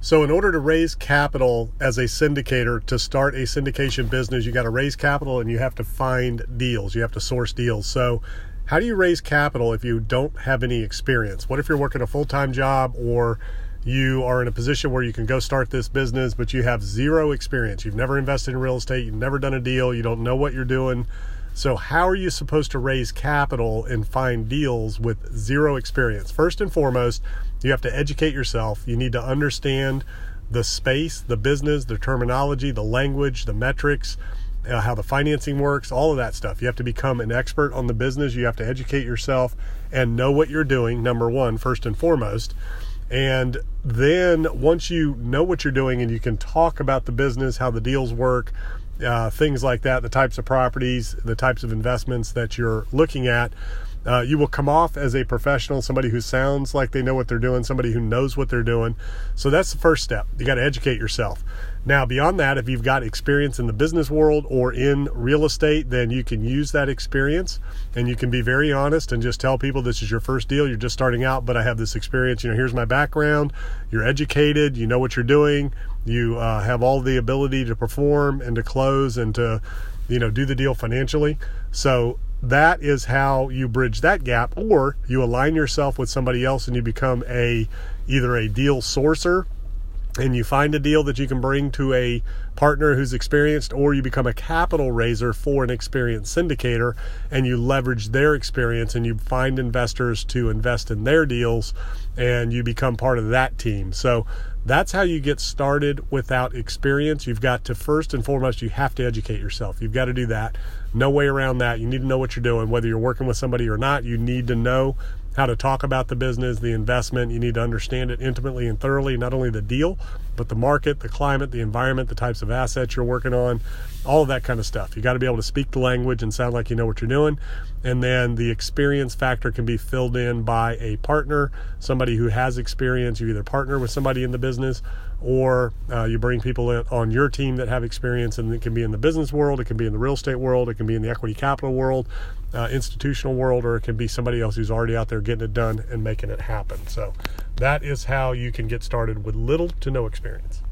So, in order to raise capital as a syndicator to start a syndication business, you got to raise capital and you have to find deals. You have to source deals. So, how do you raise capital if you don't have any experience? What if you're working a full time job or you are in a position where you can go start this business, but you have zero experience? You've never invested in real estate, you've never done a deal, you don't know what you're doing. So, how are you supposed to raise capital and find deals with zero experience? First and foremost, you have to educate yourself. You need to understand the space, the business, the terminology, the language, the metrics, uh, how the financing works, all of that stuff. You have to become an expert on the business. You have to educate yourself and know what you're doing, number one, first and foremost. And then once you know what you're doing and you can talk about the business, how the deals work, uh, things like that, the types of properties, the types of investments that you're looking at, uh, you will come off as a professional, somebody who sounds like they know what they're doing, somebody who knows what they're doing. So that's the first step. You got to educate yourself. Now, beyond that, if you've got experience in the business world or in real estate, then you can use that experience and you can be very honest and just tell people this is your first deal. You're just starting out, but I have this experience. You know, here's my background. You're educated. You know what you're doing. You uh, have all the ability to perform and to close and to, you know, do the deal financially. So that is how you bridge that gap or you align yourself with somebody else and you become a either a deal sourcer and you find a deal that you can bring to a partner who's experienced, or you become a capital raiser for an experienced syndicator and you leverage their experience and you find investors to invest in their deals and you become part of that team. So that's how you get started without experience. You've got to first and foremost, you have to educate yourself. You've got to do that. No way around that. You need to know what you're doing, whether you're working with somebody or not. You need to know how to talk about the business, the investment. You need to understand it intimately and thoroughly, not only the deal, but the market, the climate, the environment, the types of assets you're working on, all of that kind of stuff. You got to be able to speak the language and sound like you know what you're doing. And then the experience factor can be filled in by a partner, somebody who has experience. You either partner with somebody in the business or uh, you bring people on your team that have experience, and it can be in the business world, it can be in the real estate world, it can be in the equity capital world, uh, institutional world, or it can be somebody else who's already out there getting it done and making it happen. So that is how you can get started with little to no experience.